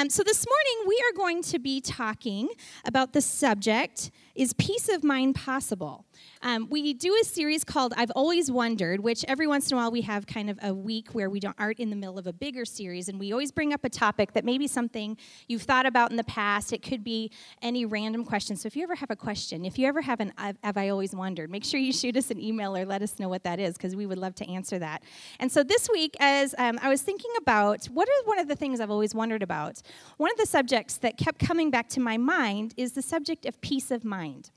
Um, so this morning we are going to be talking about the subject is peace of mind possible? Um, we do a series called I've Always Wondered, which every once in a while we have kind of a week where we don't, aren't in the middle of a bigger series, and we always bring up a topic that may be something you've thought about in the past. It could be any random question. So if you ever have a question, if you ever have an I've, have I always wondered, make sure you shoot us an email or let us know what that is because we would love to answer that. And so this week, as um, I was thinking about what are one of the things I've always wondered about, one of the subjects that kept coming back to my mind is the subject of peace of mind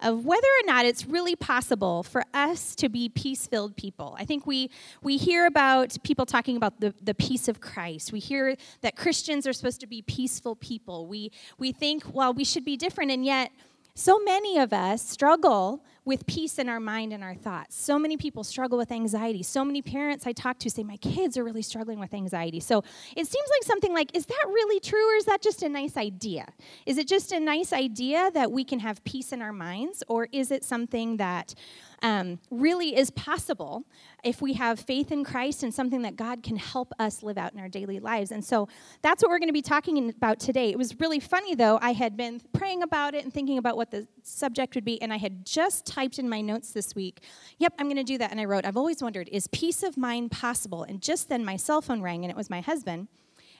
of whether or not it's really possible for us to be peace filled people. I think we, we hear about people talking about the, the peace of Christ. We hear that Christians are supposed to be peaceful people. We, we think, well, we should be different, and yet, so many of us struggle with peace in our mind and our thoughts. So many people struggle with anxiety. So many parents I talk to say, My kids are really struggling with anxiety. So it seems like something like, Is that really true or is that just a nice idea? Is it just a nice idea that we can have peace in our minds or is it something that um, really is possible if we have faith in Christ and something that God can help us live out in our daily lives. And so that's what we're going to be talking about today. It was really funny, though. I had been praying about it and thinking about what the subject would be, and I had just typed in my notes this week, Yep, I'm going to do that. And I wrote, I've always wondered, is peace of mind possible? And just then my cell phone rang, and it was my husband,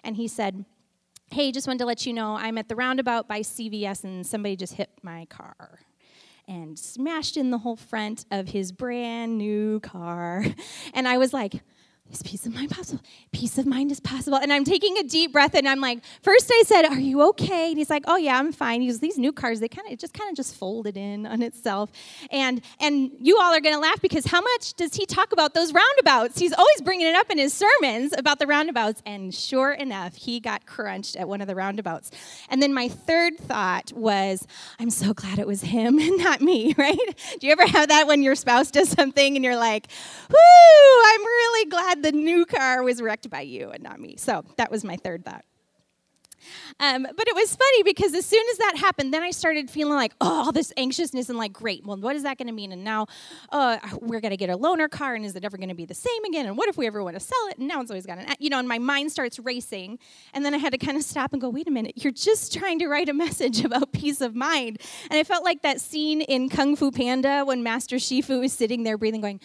and he said, Hey, just wanted to let you know I'm at the roundabout by CVS, and somebody just hit my car and smashed in the whole front of his brand new car. And I was like, is peace of mind possible? Peace of mind is possible. And I'm taking a deep breath and I'm like, first I said, Are you okay? And he's like, Oh yeah, I'm fine. He goes, These new cars, they kind of just kind of just folded in on itself. And and you all are gonna laugh because how much does he talk about those roundabouts? He's always bringing it up in his sermons about the roundabouts. And sure enough, he got crunched at one of the roundabouts. And then my third thought was, I'm so glad it was him and not me, right? Do you ever have that when your spouse does something and you're like, Whoo, I'm really glad the new car was wrecked by you and not me. So that was my third thought. Um, but it was funny because as soon as that happened, then I started feeling like, oh, all this anxiousness and like, great, well, what is that going to mean? And now uh, we're going to get a loaner car, and is it ever going to be the same again? And what if we ever want to sell it? And now it's always got an, you know, and my mind starts racing. And then I had to kind of stop and go, wait a minute, you're just trying to write a message about peace of mind. And I felt like that scene in Kung Fu Panda when Master Shifu is sitting there breathing, going,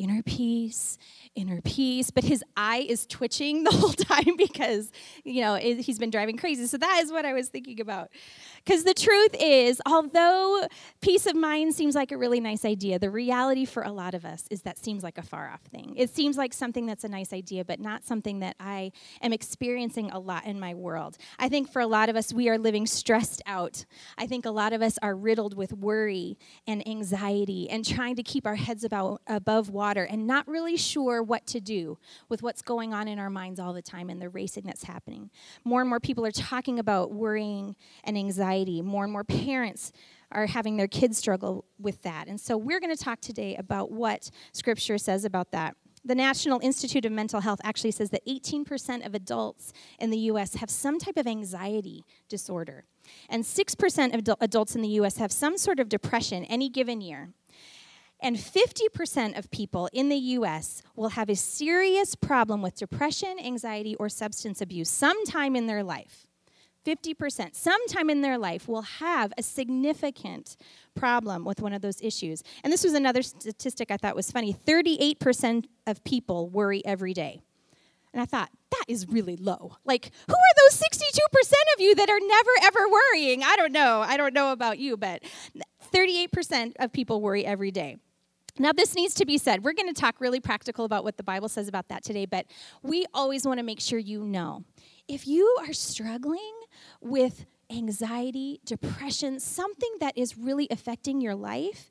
inner peace inner peace, but his eye is twitching the whole time because, you know, he's been driving crazy. So that is what I was thinking about. Because the truth is, although peace of mind seems like a really nice idea, the reality for a lot of us is that seems like a far off thing. It seems like something that's a nice idea, but not something that I am experiencing a lot in my world. I think for a lot of us, we are living stressed out. I think a lot of us are riddled with worry and anxiety and trying to keep our heads about, above water and not really sure what to do with what's going on in our minds all the time and the racing that's happening. More and more people are talking about worrying and anxiety anxiety. More and more parents are having their kids struggle with that. And so we're going to talk today about what Scripture says about that. The National Institute of Mental Health actually says that 18% of adults in the US have some type of anxiety disorder. And 6% of adults in the US have some sort of depression any given year. And 50% of people in the US will have a serious problem with depression, anxiety, or substance abuse sometime in their life. 50%, sometime in their life, will have a significant problem with one of those issues. And this was another statistic I thought was funny 38% of people worry every day. And I thought, that is really low. Like, who are those 62% of you that are never ever worrying? I don't know. I don't know about you, but 38% of people worry every day. Now, this needs to be said. We're going to talk really practical about what the Bible says about that today, but we always want to make sure you know if you are struggling with anxiety, depression, something that is really affecting your life,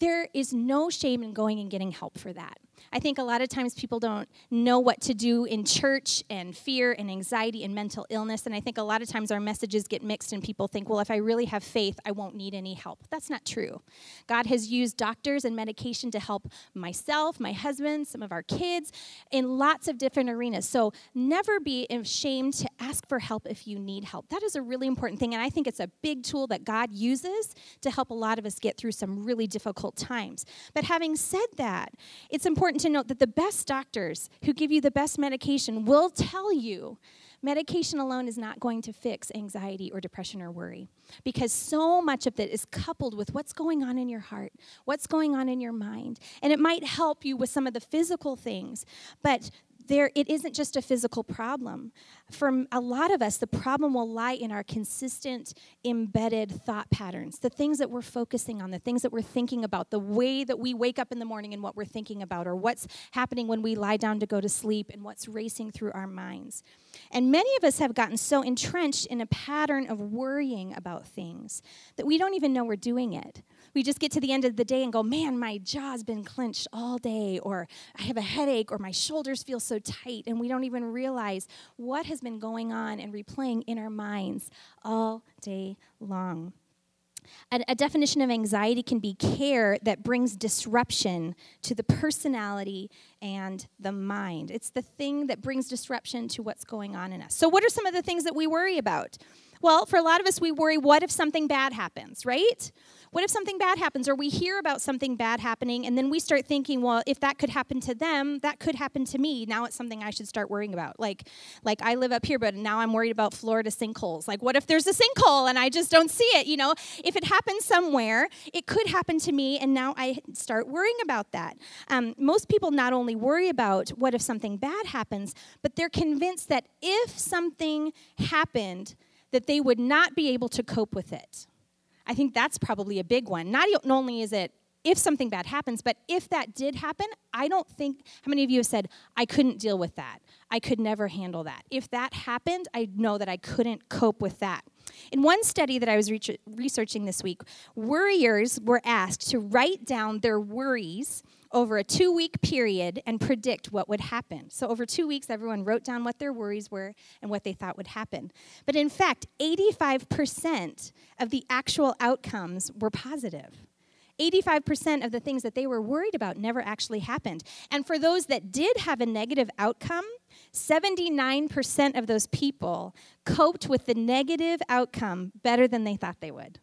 there is no shame in going and getting help for that. I think a lot of times people don't know what to do in church and fear and anxiety and mental illness. And I think a lot of times our messages get mixed and people think, well, if I really have faith, I won't need any help. That's not true. God has used doctors and medication to help myself, my husband, some of our kids in lots of different arenas. So never be ashamed to ask for help if you need help. That is a really important thing. And I think it's a big tool that God uses to help a lot of us get through some really difficult times. But having said that, it's important to note that the best doctors who give you the best medication will tell you Medication alone is not going to fix anxiety or depression or worry because so much of it is coupled with what's going on in your heart, what's going on in your mind. And it might help you with some of the physical things, but there it isn't just a physical problem. For a lot of us the problem will lie in our consistent embedded thought patterns the things that we're focusing on the things that we're thinking about the way that we wake up in the morning and what we're thinking about or what's happening when we lie down to go to sleep and what's racing through our minds. And many of us have gotten so entrenched in a pattern of worrying about things that we don't even know we're doing it we just get to the end of the day and go, man, my jaw's been clenched all day, or I have a headache, or my shoulders feel so tight, and we don't even realize what has been going on and replaying in our minds all day long. A, a, definition of anxiety can be care that brings disruption to the personality and the mind. It's the thing that brings disruption to what's going on in us. So, what are some of the things that we worry about? Well, for a lot of us, we worry what if something bad happens, right? What if something bad happens, or we hear about something bad happening, and then we start thinking, well, if that could happen to them, that could happen to me. Now it's something I should start worrying about. Like, like I live up here, but now I'm worried about Florida sinkholes. Like, what if there's a sinkhole and I just don't see it? You know, if it happens somewhere, it could happen to me, and now I start worrying about that. Um, most people not only worry about what if something bad happens, but they're convinced that if something happened, that they would not be able to cope with it. I think that's probably a big one. Not only is it if something bad happens, but if that did happen, I don't think, how many of you have said, I couldn't deal with that? I could never handle that. If that happened, I know that I couldn't cope with that. In one study that I was re- researching this week, worriers were asked to write down their worries over a two week period and predict what would happen. So, over two weeks, everyone wrote down what their worries were and what they thought would happen. But in fact, 85% of the actual outcomes were positive. 85% of the things that they were worried about never actually happened. And for those that did have a negative outcome, 79% of those people coped with the negative outcome better than they thought they would.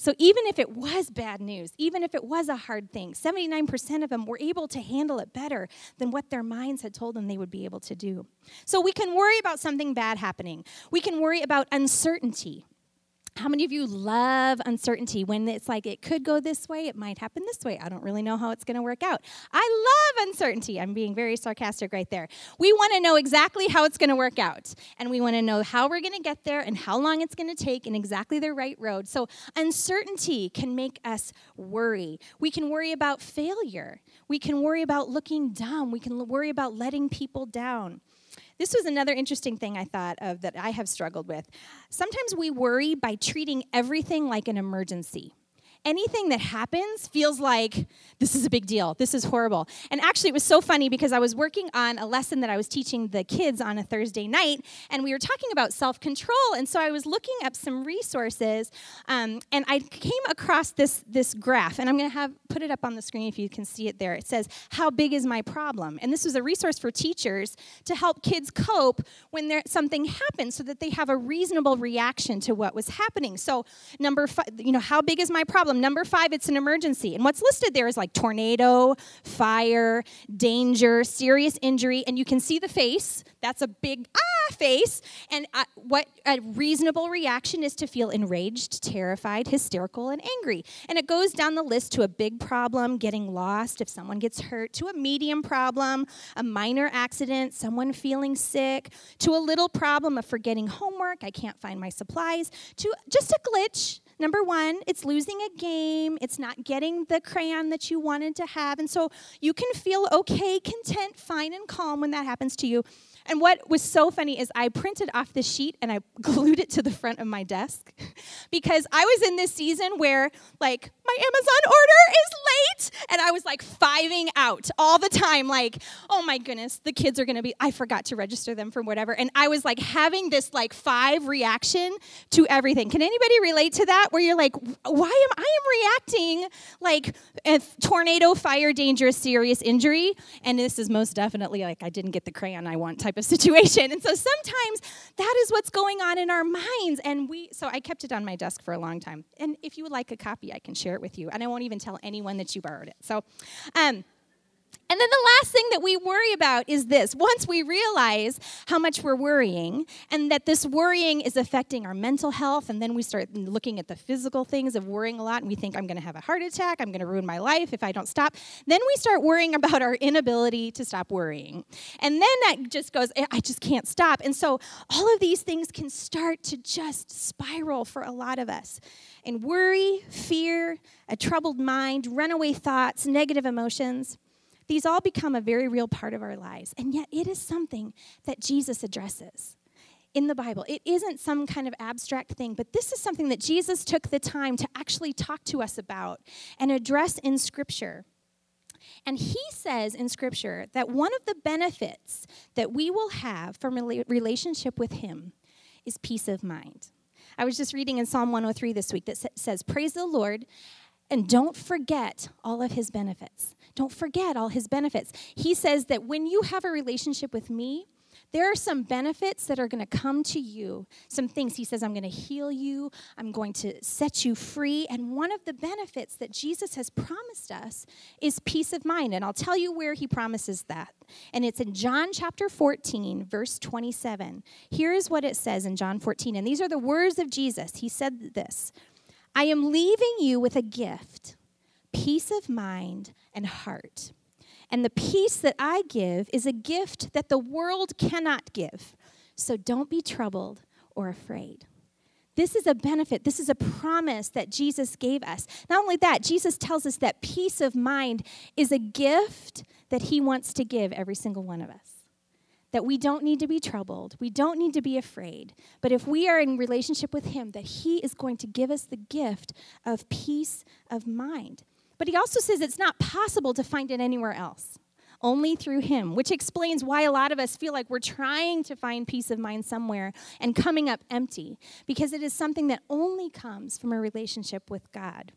So even if it was bad news, even if it was a hard thing, 79% of them were able to handle it better than what their minds had told them they would be able to do. So we can worry about something bad happening. We can worry about uncertainty. How many of you love uncertainty when it's like it could go this way, it might happen this way? I don't really know how it's going to work out. I love uncertainty. I'm being very sarcastic right there. We want to know exactly how it's going to work out, and we want to know how we're going to get there and how long it's going to take and exactly the right road. So, uncertainty can make us worry. We can worry about failure. We can worry about looking dumb. We can worry about letting people down. This was another interesting thing I thought of that I have struggled with. Sometimes we worry by treating everything like an emergency anything that happens feels like this is a big deal. This is horrible. And actually, it was so funny because I was working on a lesson that I was teaching the kids on a Thursday night, and we were talking about self control. And so I was looking up some resources, um, and I came across this, this graph, and I'm going to have put it up on the screen if you can see it there. It says, How big is my problem? And this was a resource for teachers to help kids cope when there, something happens so that they have a reasonable reaction to what was happening. So, number five, you know, how big is my problem? Problem. Number five, it's an emergency. And what's listed there is like tornado, fire, danger, serious injury. And you can see the face. That's a big ah face. And uh, what a reasonable reaction is to feel enraged, terrified, hysterical, and angry. And it goes down the list to a big problem, getting lost if someone gets hurt, to a medium problem, a minor accident, someone feeling sick, to a little problem of forgetting homework, I can't find my supplies, to just a glitch Number one, it's losing a game, it's not getting the crayon that you wanted to have. And so you can feel okay, content, fine, and calm when that happens to you. And what was so funny is I printed off the sheet and I glued it to the front of my desk because I was in this season where, like, my Amazon order is late. And I was like fiving out all the time, like, oh my goodness, the kids are gonna be, I forgot to register them for whatever. And I was like having this like five reaction to everything. Can anybody relate to that? Where you're like, why am I am reacting like a tornado, fire, dangerous, serious injury? And this is most definitely like I didn't get the crayon I want type of situation. And so sometimes that is what's going on in our minds. And we, so I kept it on my desk for a long time. And if you would like a copy, I can share it with you. And I won't even tell anyone that you borrowed it. So, um, And then the last thing that we worry about is this. Once we realize how much we're worrying and that this worrying is affecting our mental health, and then we start looking at the physical things of worrying a lot, and we think, I'm going to have a heart attack, I'm going to ruin my life if I don't stop. Then we start worrying about our inability to stop worrying. And then that just goes, I just can't stop. And so all of these things can start to just spiral for a lot of us. And worry, fear, a troubled mind, runaway thoughts, negative emotions. These all become a very real part of our lives, and yet it is something that Jesus addresses in the Bible. It isn't some kind of abstract thing, but this is something that Jesus took the time to actually talk to us about and address in Scripture. And he says in Scripture that one of the benefits that we will have from a relationship with him is peace of mind. I was just reading in Psalm 103 this week that says, Praise the Lord and don't forget all of his benefits. Don't forget all his benefits. He says that when you have a relationship with me, there are some benefits that are going to come to you. Some things. He says, I'm going to heal you, I'm going to set you free. And one of the benefits that Jesus has promised us is peace of mind. And I'll tell you where he promises that. And it's in John chapter 14, verse 27. Here is what it says in John 14. And these are the words of Jesus. He said this I am leaving you with a gift, peace of mind and heart. And the peace that I give is a gift that the world cannot give. So don't be troubled or afraid. This is a benefit. This is a promise that Jesus gave us. Not only that, Jesus tells us that peace of mind is a gift that he wants to give every single one of us that we don't need to be troubled, we don't need to be afraid, but if we are in relationship with Him, that He is going to give us the gift of peace of mind. But He also says it's not possible to find it anywhere else. Only through him, which explains why a lot of us feel like we're trying to find peace of mind somewhere and coming up empty, because it is something that only comes from a relationship with God.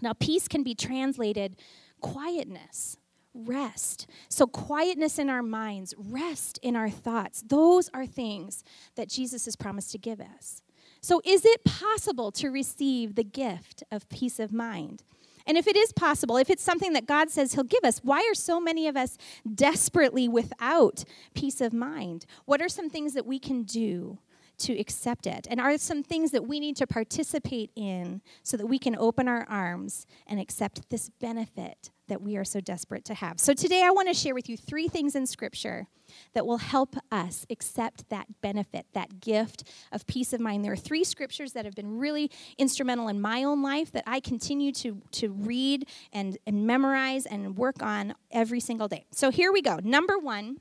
Now, peace can be translated quietness, rest. So, quietness in our minds, rest in our thoughts, those are things that Jesus has promised to give us. So, is it possible to receive the gift of peace of mind? And if it is possible, if it's something that God says He'll give us, why are so many of us desperately without peace of mind? What are some things that we can do to accept it? And are some things that we need to participate in so that we can open our arms and accept this benefit that we are so desperate to have? So today I want to share with you three things in Scripture that will help us accept that benefit, that gift of peace of mind. There are three scriptures that have been really instrumental in my own life that I continue to, to read and, and memorize and work on every single day. So here we go. Number one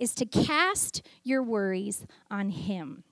is to cast your worries on Him.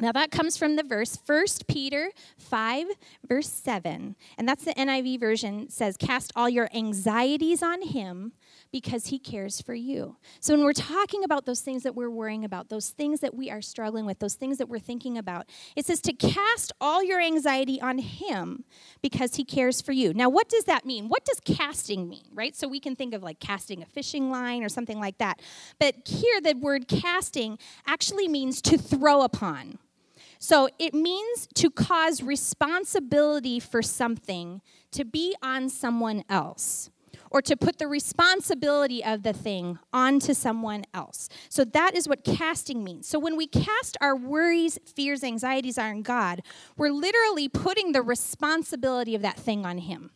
Now that comes from the verse 1 Peter 5 verse 7. And that's the NIV version says cast all your anxieties on him because he cares for you. So when we're talking about those things that we're worrying about, those things that we are struggling with, those things that we're thinking about, it says to cast all your anxiety on him because he cares for you. Now what does that mean? What does casting mean, right? So we can think of like casting a fishing line or something like that. But here the word casting actually means to throw upon. So it means to cause responsibility for something to be on someone else or to put the responsibility of the thing onto someone else. So that is what casting means. So when we cast our worries, fears, anxieties on God, we're literally putting the responsibility of that thing on Him.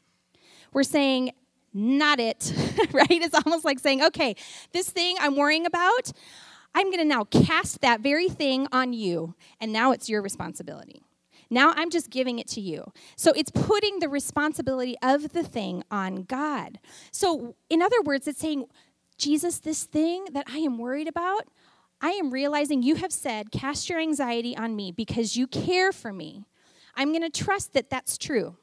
We're saying, not it, right? It's almost like saying, okay, this thing I'm worrying about, I'm going to now cast that very thing on you, and now it's your responsibility. Now I'm just giving it to you. So it's putting the responsibility of the thing on God. So, in other words, it's saying, Jesus, this thing that I am worried about, I am realizing you have said, cast your anxiety on me because you care for me. I'm going to trust that that's true.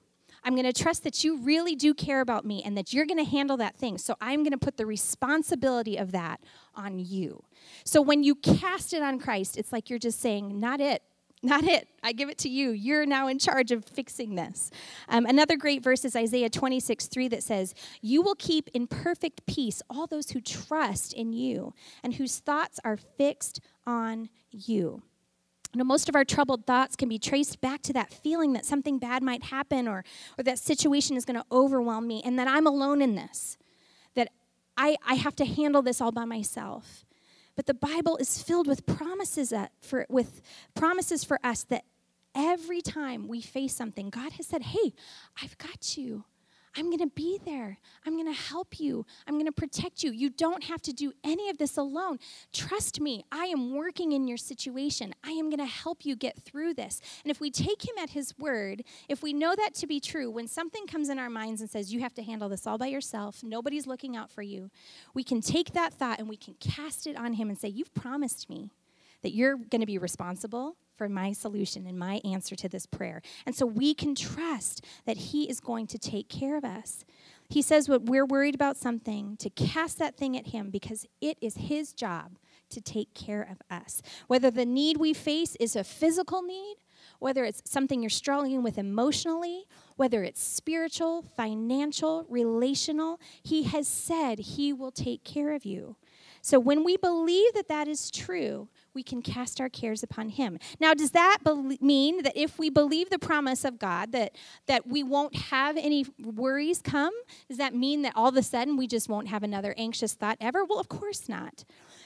I'm going to trust that you really do care about me and that you're going to handle that thing. So I'm going to put the responsibility of that on you. So when you cast it on Christ, it's like you're just saying, Not it. Not it. I give it to you. You're now in charge of fixing this. Um, another great verse is Isaiah 26, 3 that says, You will keep in perfect peace all those who trust in you and whose thoughts are fixed on you. You know, most of our troubled thoughts can be traced back to that feeling that something bad might happen or, or that situation is going to overwhelm me and that I'm alone in this. That I, I have to handle this all by myself. But the Bible is filled with promises that for, with promises for us that every time we face something, God has said, Hey, I've got you. I'm going to be there. I'm going to help you. I'm going to protect you. You don't have to do any of this alone. Trust me, I am working in your situation. I am going to help you get through this. And if we take him at his word, if we know that to be true, when something comes in our minds and says, You have to handle this all by yourself, nobody's looking out for you, we can take that thought and we can cast it on him and say, You've promised me that you're going to be responsible for my solution and my answer to this prayer. And so we can trust that He is going to take care of us. He says, when we're worried about something, to cast that thing at Him because it is His job to take care of us. Whether the need we face is a physical need, whether it's something you're struggling with emotionally, whether it's spiritual, financial, relational, He has said He will take care of you. So when we believe that that is true, we can cast our cares upon him. Now, does that be- mean that if we believe the promise of God that that we won't have any worries come? Does that mean that all of a sudden we just won't have another anxious thought ever? Well, of course not.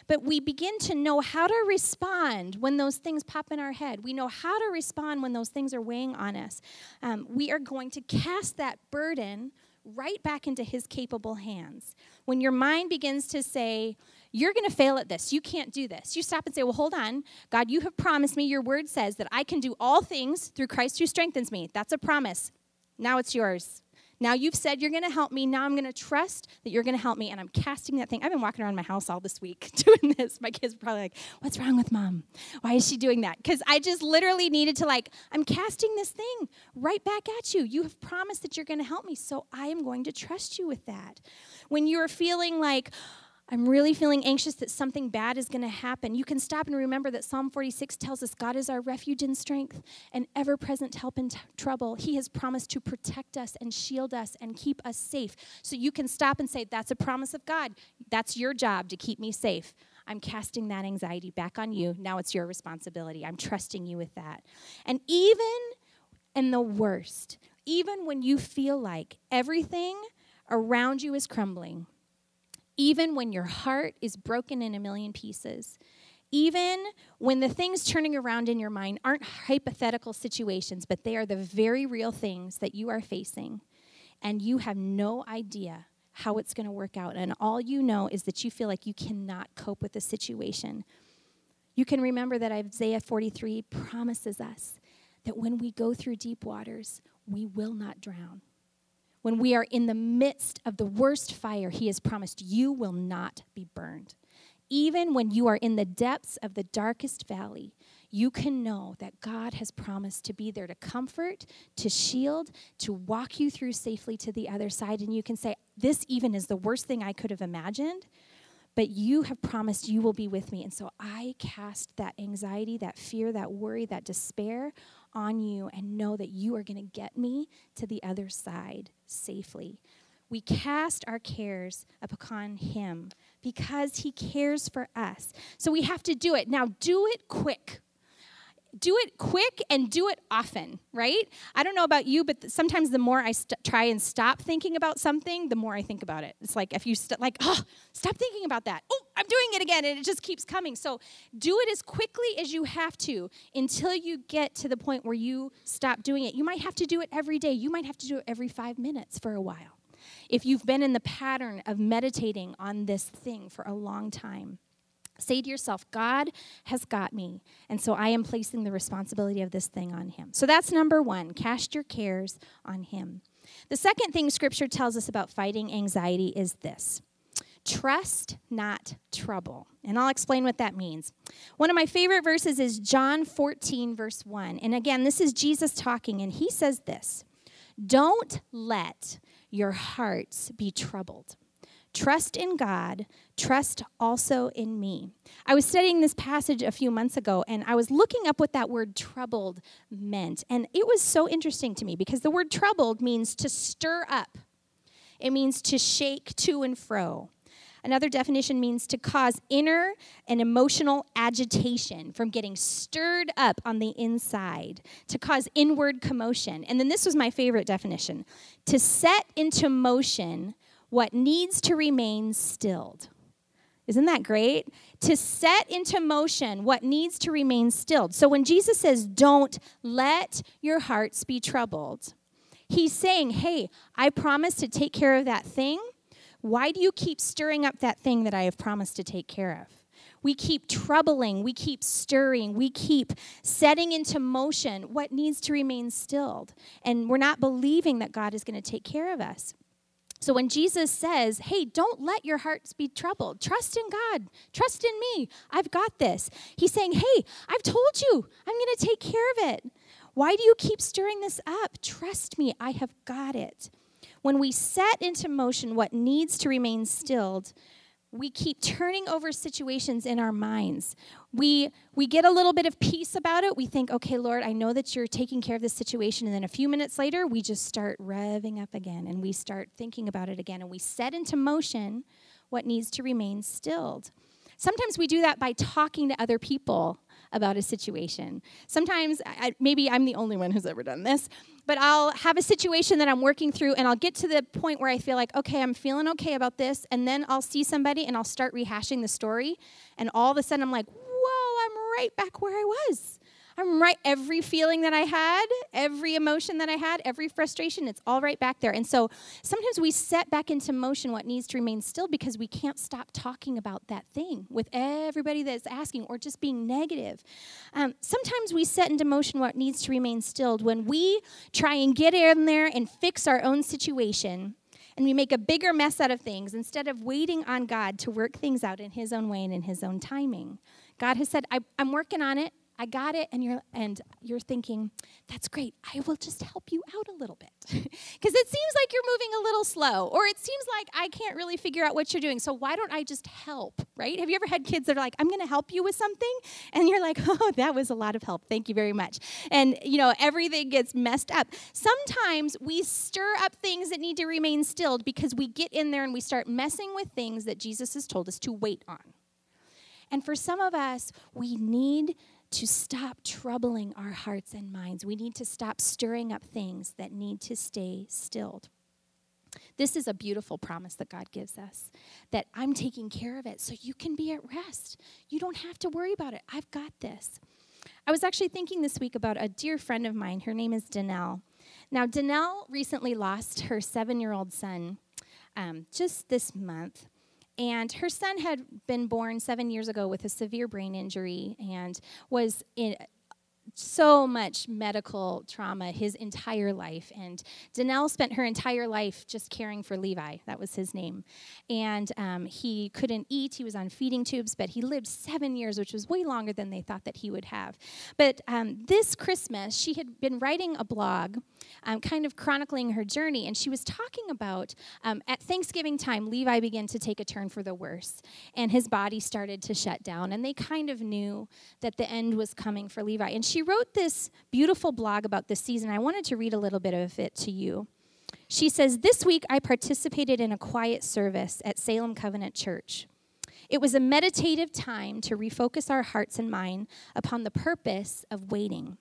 But we begin to know how to respond when those things pop in our head. We know how to respond when those things are weighing on us. Um, we are going to cast that burden right back into his capable hands. When your mind begins to say, You're going to fail at this, you can't do this, you stop and say, Well, hold on. God, you have promised me, your word says that I can do all things through Christ who strengthens me. That's a promise. Now it's yours. Now you've said you're going to help me. Now I'm going to trust that you're going to help me. And I'm casting that thing. I've been walking around my house all this week doing this. My kids are probably like, What's wrong with mom? Why is she doing that? Because I just literally needed to, like, I'm casting this thing right back at you. You have promised that you're going to help me. So I am going to trust you with that. When you're feeling like, I'm really feeling anxious that something bad is going to happen, you can stop and remember that Psalm 46 tells us God is our refuge and strength and ever present help in t- trouble. He has promised to protect us and shield us and keep us safe. So you can stop and say, That's a promise of God. That's your job to keep me safe. I'm casting that anxiety back on you. Now it's your responsibility. I'm trusting you with that. And even in the worst, even when you feel like everything around you is crumbling, even when your heart is broken in a million pieces, even when the things turning around in your mind aren't hypothetical situations, but they are the very real things that you are facing, and you have no idea how it's going to work out, and all you know is that you feel like you cannot cope with the situation. You can remember that Isaiah 43 promises us that when we go through deep waters, we will not drown when we are in the midst of the worst fire, He has promised you will not be burned. Even when you are in the depths of the darkest valley, you can know that God has promised to be there to comfort, to shield, to walk you through safely to the other side. And you can say, This even is the worst thing I could have imagined but you have promised you will be with me. And so I cast that anxiety, that fear, that worry, that despair on you and know that you are going to get me to the other side safely. We cast our cares upon him because he cares for us. So we have to do it. Now, do it quick do it quick and do it often, right? I don't know about you, but sometimes the more I st- try and stop thinking about something, the more I think about it. It's like if you st- like, oh, stop thinking about that. Oh, I'm doing it again, and it just keeps coming. So do it as quickly as you have to until you get to the point where you stop doing it. You might have to do it every day. You might have to do it every five minutes for a while. If you've been in the pattern of meditating on this thing for a long time. Say to yourself, God has got me. And so I am placing the responsibility of this thing on Him. So that's number one cast your cares on Him. The second thing Scripture tells us about fighting anxiety is this trust, not trouble. And I'll explain what that means. One of my favorite verses is John 14, verse 1. And again, this is Jesus talking, and He says this Don't let your hearts be troubled. Trust in God, trust also in me. I was studying this passage a few months ago and I was looking up what that word troubled meant. And it was so interesting to me because the word troubled means to stir up, it means to shake to and fro. Another definition means to cause inner and emotional agitation from getting stirred up on the inside, to cause inward commotion. And then this was my favorite definition to set into motion what needs to remain stilled. Isn't that great? To set into motion what needs to remain stilled. So when Jesus says, Don't let your hearts be troubled, he's saying, Hey, I promised to take care of that thing. Why do you keep stirring up that thing that I have promised to take care of? We keep troubling, we keep stirring, we keep setting into motion what needs to remain stilled. And we're not believing that God is going to take care of us. So when Jesus says, hey, don't let your hearts be troubled, trust in God, trust in me, I've got this, he's saying, hey, I've told you, I'm going to take care of it. Why do you keep stirring this up? Trust me, I have got it. When we set into motion what needs to remain stilled, we keep turning over situations in our minds. We we get a little bit of peace about it. We think, "Okay, Lord, I know that you're taking care of this situation." And then a few minutes later, we just start revving up again and we start thinking about it again and we set into motion what needs to remain stilled. Sometimes we do that by talking to other people about a situation. Sometimes, I, maybe I'm the only one who's ever done this, but I'll have a situation that I'm working through and I'll get to the point where I feel like, okay, I'm feeling okay about this. And then I'll see somebody and I'll start rehashing the story. And all of a sudden I'm like, whoa, I'm right back where I was. I'm right. Every feeling that I had, every emotion that I had, every frustration, it's all right back there. And so sometimes we set back into motion what needs to remain still because we can't stop talking about that thing with everybody that's asking or just being negative. Um, sometimes we set into motion what needs to remain stilled when we try and get in there and fix our own situation and we make a bigger mess out of things instead of waiting on God to work things out in His own way and in His own timing. God has said, I'm working on it. I got it, and you're and you're thinking, that's great. I will just help you out a little bit. Because it seems like you're moving a little slow, or it seems like I can't really figure out what you're doing. So why don't I just help? Right? Have you ever had kids that are like, I'm gonna help you with something? And you're like, oh, that was a lot of help. Thank you very much. And you know, everything gets messed up. Sometimes we stir up things that need to remain stilled because we get in there and we start messing with things that Jesus has told us to wait on. And for some of us, we need to stop troubling our hearts and minds. We need to stop stirring up things that need to stay stilled. This is a beautiful promise that God gives us that I'm taking care of it so you can be at rest. You don't have to worry about it. I've got this. I was actually thinking this week about a dear friend of mine. Her name is Danelle. Now, Danelle recently lost her seven year old son um, just this month. And her son had been born seven years ago with a severe brain injury and was in, so much medical trauma his entire life. And Danelle spent her entire life just caring for Levi. That was his name. And um, he couldn't eat. He was on feeding tubes, but he lived seven years, which was way longer than they thought that he would have. But um, this Christmas, she had been writing a blog, um, kind of chronicling her journey. And she was talking about um, at Thanksgiving time, Levi began to take a turn for the worse. And his body started to shut down. And they kind of knew that the end was coming for Levi. And she wrote this beautiful blog about this season. I wanted to read a little bit of it to you. She says, This week I participated in a quiet service at Salem Covenant Church. It was a meditative time to refocus our hearts and mind upon the purpose of waiting,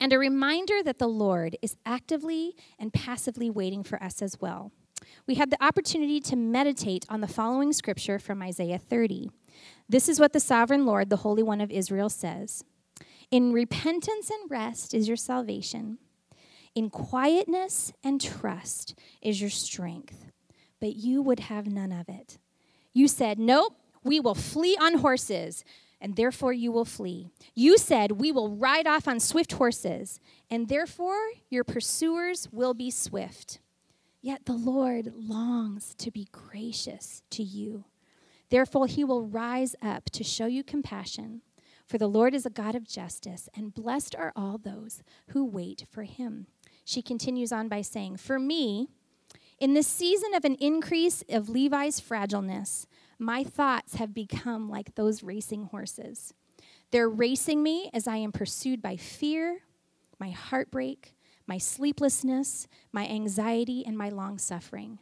and a reminder that the Lord is actively and passively waiting for us as well. We had the opportunity to meditate on the following scripture from Isaiah 30. This is what the sovereign Lord, the Holy One of Israel, says. In repentance and rest is your salvation. In quietness and trust is your strength. But you would have none of it. You said, Nope, we will flee on horses, and therefore you will flee. You said, We will ride off on swift horses, and therefore your pursuers will be swift. Yet the Lord longs to be gracious to you. Therefore, he will rise up to show you compassion for the Lord is a God of justice, and blessed are all those who wait for him. She continues on by saying, For me, in this season of an increase of Levi's fragileness, my thoughts have become like those racing horses. They're racing me as I am pursued by fear, my heartbreak, my sleeplessness, my anxiety, and my long suffering.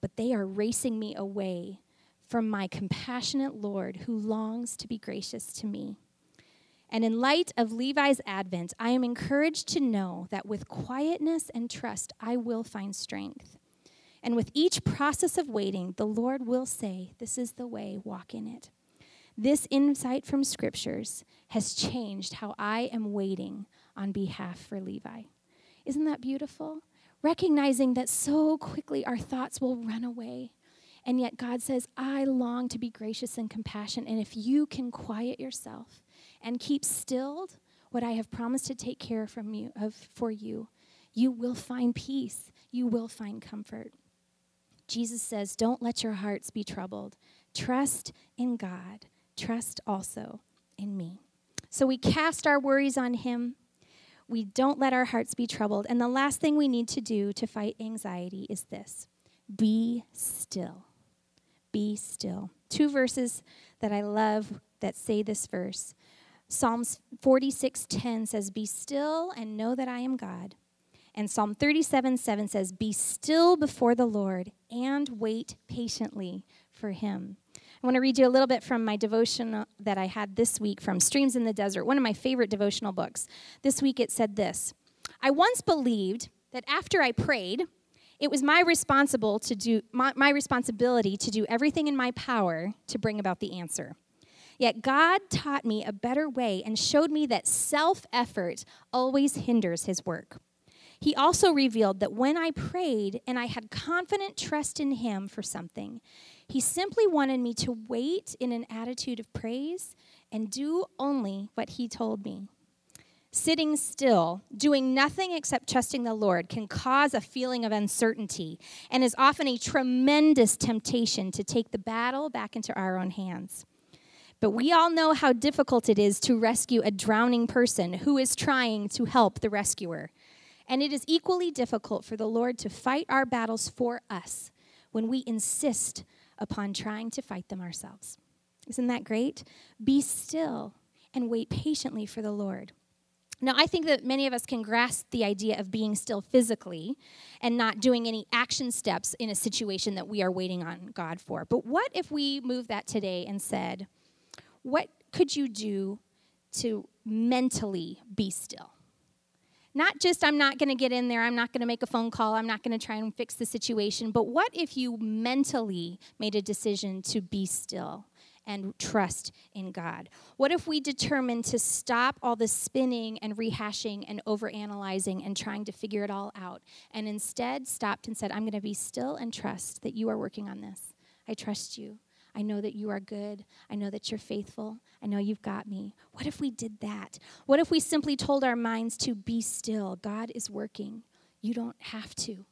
But they are racing me away from my compassionate Lord who longs to be gracious to me. And in light of Levi's advent, I am encouraged to know that with quietness and trust, I will find strength. And with each process of waiting, the Lord will say, This is the way, walk in it. This insight from scriptures has changed how I am waiting on behalf for Levi. Isn't that beautiful? Recognizing that so quickly our thoughts will run away. And yet God says, I long to be gracious and compassionate. And if you can quiet yourself and keep stilled what I have promised to take care from you of for you, you will find peace. You will find comfort. Jesus says, Don't let your hearts be troubled. Trust in God trust also in me. So we cast our worries on Him. We don't let our hearts be troubled. And the last thing we need to do to fight anxiety is this be still. Be still. Two verses that I love that say this verse. Psalms 46:10 says, "Be still and know that I am God." And Psalm 37 7 says, Be still before the Lord and wait patiently for him. I want to read you a little bit from my devotion that I had this week from Streams in the Desert, one of my favorite devotional books. This week it said this I once believed that after I prayed, it was my responsible to do my, my responsibility to do everything in my power to bring about the answer. Yet God taught me a better way and showed me that self effort always hinders his work. He also revealed that when I prayed and I had confident trust in Him for something, He simply wanted me to wait in an attitude of praise and do only what He told me. Sitting still, doing nothing except trusting the Lord, can cause a feeling of uncertainty and is often a tremendous temptation to take the battle back into our own hands. But we all know how difficult it is to rescue a drowning person who is trying to help the rescuer. And it is equally difficult for the Lord to fight our battles for us when we insist upon trying to fight them ourselves. Isn't that great? Be still and wait patiently for the Lord. Now, I think that many of us can grasp the idea of being still physically and not doing any action steps in a situation that we are waiting on God for. But what if we move that today and said, What could you do to mentally be still? Not just, I'm not going to get in there, I'm not going to make a phone call, I'm not going to try and fix the situation, but what if you mentally made a decision to be still? and trust in God? What if we determined to stop all the spinning and rehashing and overanalyzing and trying to figure it all out and instead stopped and said, I'm going to be still and trust that you are working on this? I trust you. I know that you are good. I know that you're faithful. I know you've got me. What if we did that? What if we simply told our minds to be still? God is working. You don't have to.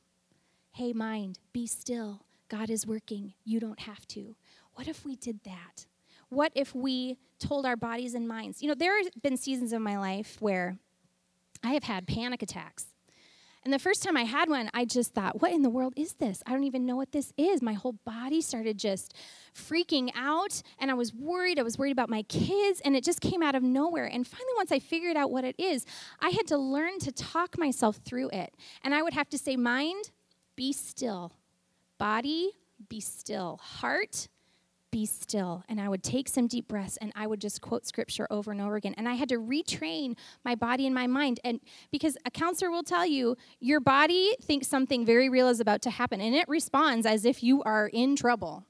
Hey, mind, be still. God is working. You don't have to. What if we did that? What if we told our bodies and minds? You know, there have been seasons of my life where I have had panic attacks. And the first time I had one, I just thought, what in the world is this? I don't even know what this is. My whole body started just freaking out, and I was worried. I was worried about my kids, and it just came out of nowhere. And finally, once I figured out what it is, I had to learn to talk myself through it. And I would have to say, mind, be still. Body, be still. Heart, be still. And I would take some deep breaths and I would just quote scripture over and over again. And I had to retrain my body and my mind. And because a counselor will tell you, your body thinks something very real is about to happen and it responds as if you are in trouble.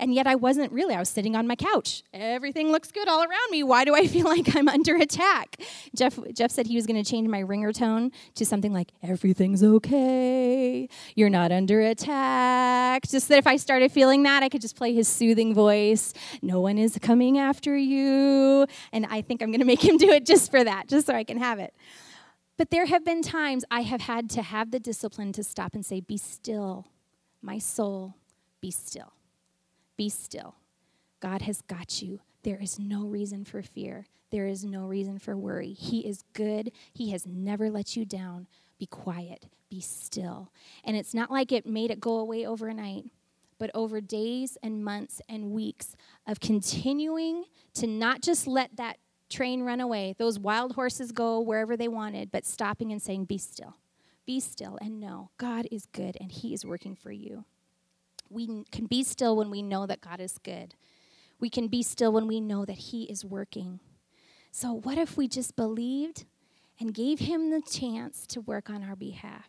And yet I wasn't really. I was sitting on my couch. Everything looks good all around me. Why do I feel like I'm under attack? Jeff Jeff said he was going to change my ringer tone to something like everything's okay. You're not under attack. Just that if I started feeling that, I could just play his soothing voice. No one is coming after you. And I think I'm going to make him do it just for that, just so I can have it. But there have been times I have had to have the discipline to stop and say, Be still, my soul, be still. Be still. God has got you. There is no reason for fear. There is no reason for worry. He is good. He has never let you down. Be quiet. Be still. And it's not like it made it go away overnight, but over days and months and weeks of continuing to not just let that train run away, those wild horses go wherever they wanted, but stopping and saying, Be still. Be still and know God is good and He is working for you. We can be still when we know that God is good. We can be still when we know that He is working. So, what if we just believed and gave Him the chance to work on our behalf?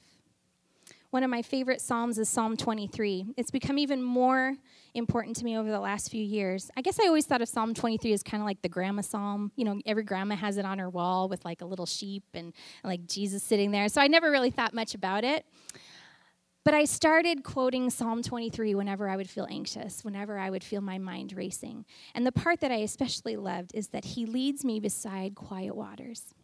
one of my favorite Psalms is Psalm 23. It's become even more important to me over the last few years. I guess I always thought of Psalm 23 as kind of like the grandma psalm. You know, every grandma has it on her wall with like a little sheep and, like Jesus sitting there. So I never really thought much about it. But I started quoting Psalm 23 whenever I would feel anxious, whenever I would feel my mind racing. And the part that I especially loved is that He leads me beside quiet waters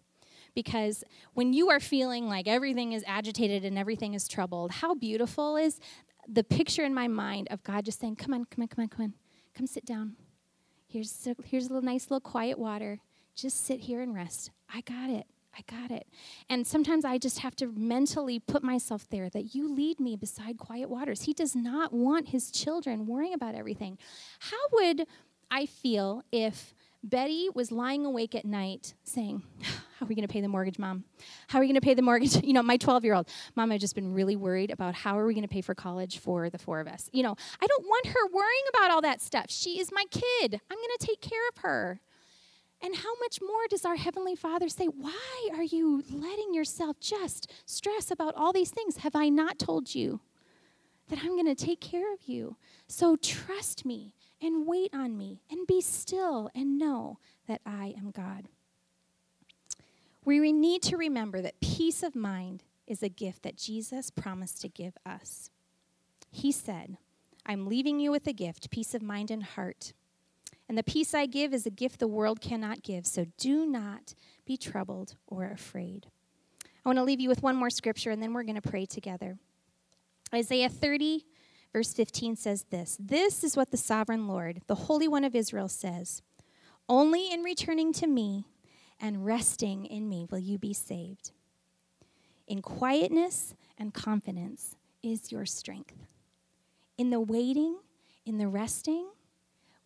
because when you are feeling like everything is agitated and everything is troubled, how beautiful is the picture in my mind of God just saying, Come on, come on, come on, come on, come sit down. Here's here's a little nice little quiet water. Just sit here and rest. I got it. I got it. And sometimes I just have to mentally put myself there that you lead me beside quiet waters. He does not want his children worrying about everything. How would I feel if Betty was lying awake at night saying, How are we going to pay the mortgage, mom? How are we going to pay the mortgage? You know, my 12 year old, mom, I've just been really worried about how are we going to pay for college for the four of us. You know, I don't want her worrying about all that stuff. She is my kid. I'm going to take care of her. And how much more does our Heavenly Father say, Why are you letting yourself just stress about all these things? Have I not told you that I'm going to take care of you? So trust me and wait on me and be still and know that I am God. We need to remember that peace of mind is a gift that Jesus promised to give us. He said, I'm leaving you with a gift, peace of mind and heart. And the peace I give is a gift the world cannot give, so do not be troubled or afraid. I want to leave you with one more scripture, and then we're going to pray together. Isaiah 30, verse 15 says this This is what the sovereign Lord, the Holy One of Israel, says Only in returning to me and resting in me will you be saved. In quietness and confidence is your strength. In the waiting, in the resting,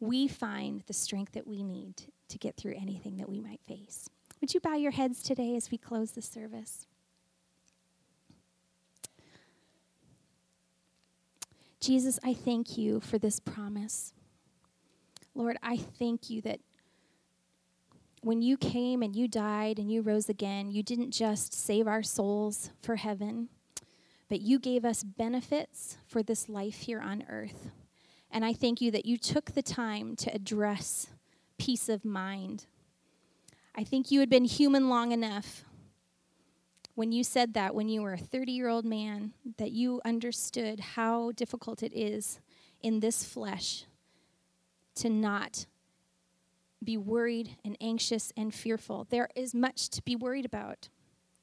we find the strength that we need to get through anything that we might face. Would you bow your heads today as we close the service? Jesus, I thank you for this promise. Lord, I thank you that when you came and you died and you rose again, you didn't just save our souls for heaven, but you gave us benefits for this life here on earth. And I thank you that you took the time to address peace of mind. I think you had been human long enough when you said that when you were a 30 year old man, that you understood how difficult it is in this flesh to not be worried and anxious and fearful. There is much to be worried about.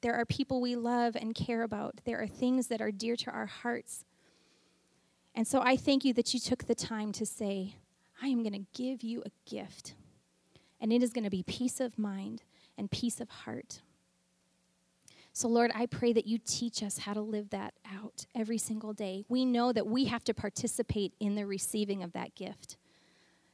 There are people we love and care about. There are things that are dear to our hearts. And so I thank you that you took the time to say, I am going to give you a gift. And it is going to be peace of mind and peace of heart. So, Lord, I pray that you teach us how to live that out every single day. We know that we have to participate in the receiving of that gift.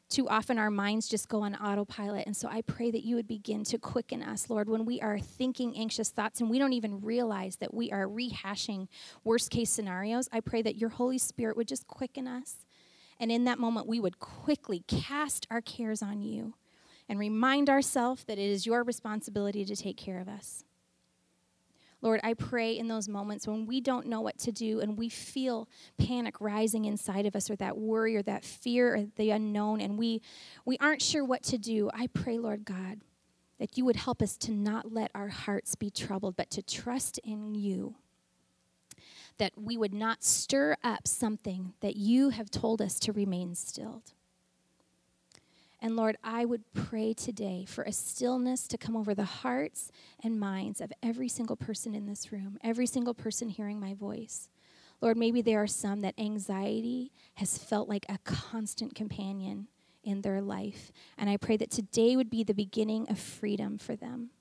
Too often our minds just go on autopilot. And so I pray that you would begin to quicken us, Lord, when we are thinking anxious thoughts and we don't even realize that we are rehashing worst case scenarios. I pray that your Holy Spirit would just quicken us. And in that moment, we would quickly cast our cares on you and remind ourselves that it is your responsibility to take care of us. Lord, I pray in those moments when we don't know what to do and we feel panic rising inside of us or that worry or that fear or the unknown and we we aren't sure what to do. I pray, Lord God, that you would help us to not let our hearts be troubled, but to trust in you. That we would not stir up something that you have told us to remain stilled. And Lord, I would pray today for a stillness to come over the hearts and minds of every single person in this room, every single person hearing my voice. Lord, maybe there are some that anxiety has felt like a constant companion in their life. And I pray that today would be the beginning of freedom for them.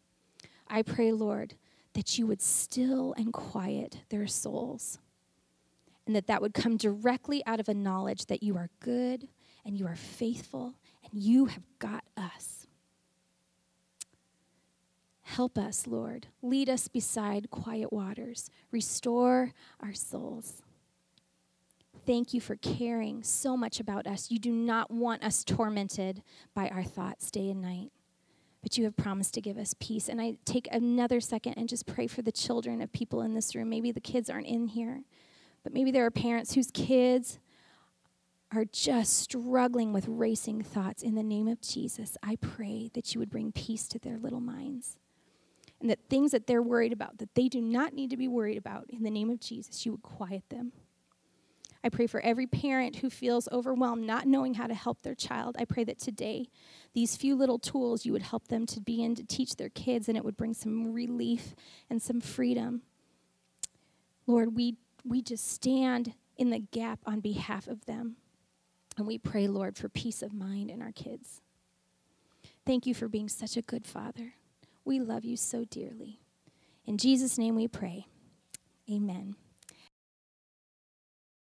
I pray, Lord, that you would still and quiet their souls. And that that would come directly out of a knowledge that you are good and you are faithful and you have got us. Help us, Lord. Lead us beside quiet waters. Restore our souls. Thank you for caring so much about us. You do not want us tormented by our thoughts day and night, but you have promised to give us peace. And I take another second and just pray for the children of people in this room. Maybe the kids aren't in here, But maybe there are parents whose kids are just struggling with racing thoughts. In the name of Jesus, I pray that you would bring peace to their little minds. And that things that they're worried about, that they do not need to be worried about, in the name of Jesus, you would quiet them. I pray for every parent who feels overwhelmed, not knowing how to help their child. I pray that today, these few little tools, you would help them to begin to teach their kids, and it would bring some relief and some freedom. Lord, we, we just stand in the gap on behalf of them. And we pray, Lord, for peace of mind in our kids. Thank you for being such a good father. We love you so dearly. In Jesus' name we pray. Amen.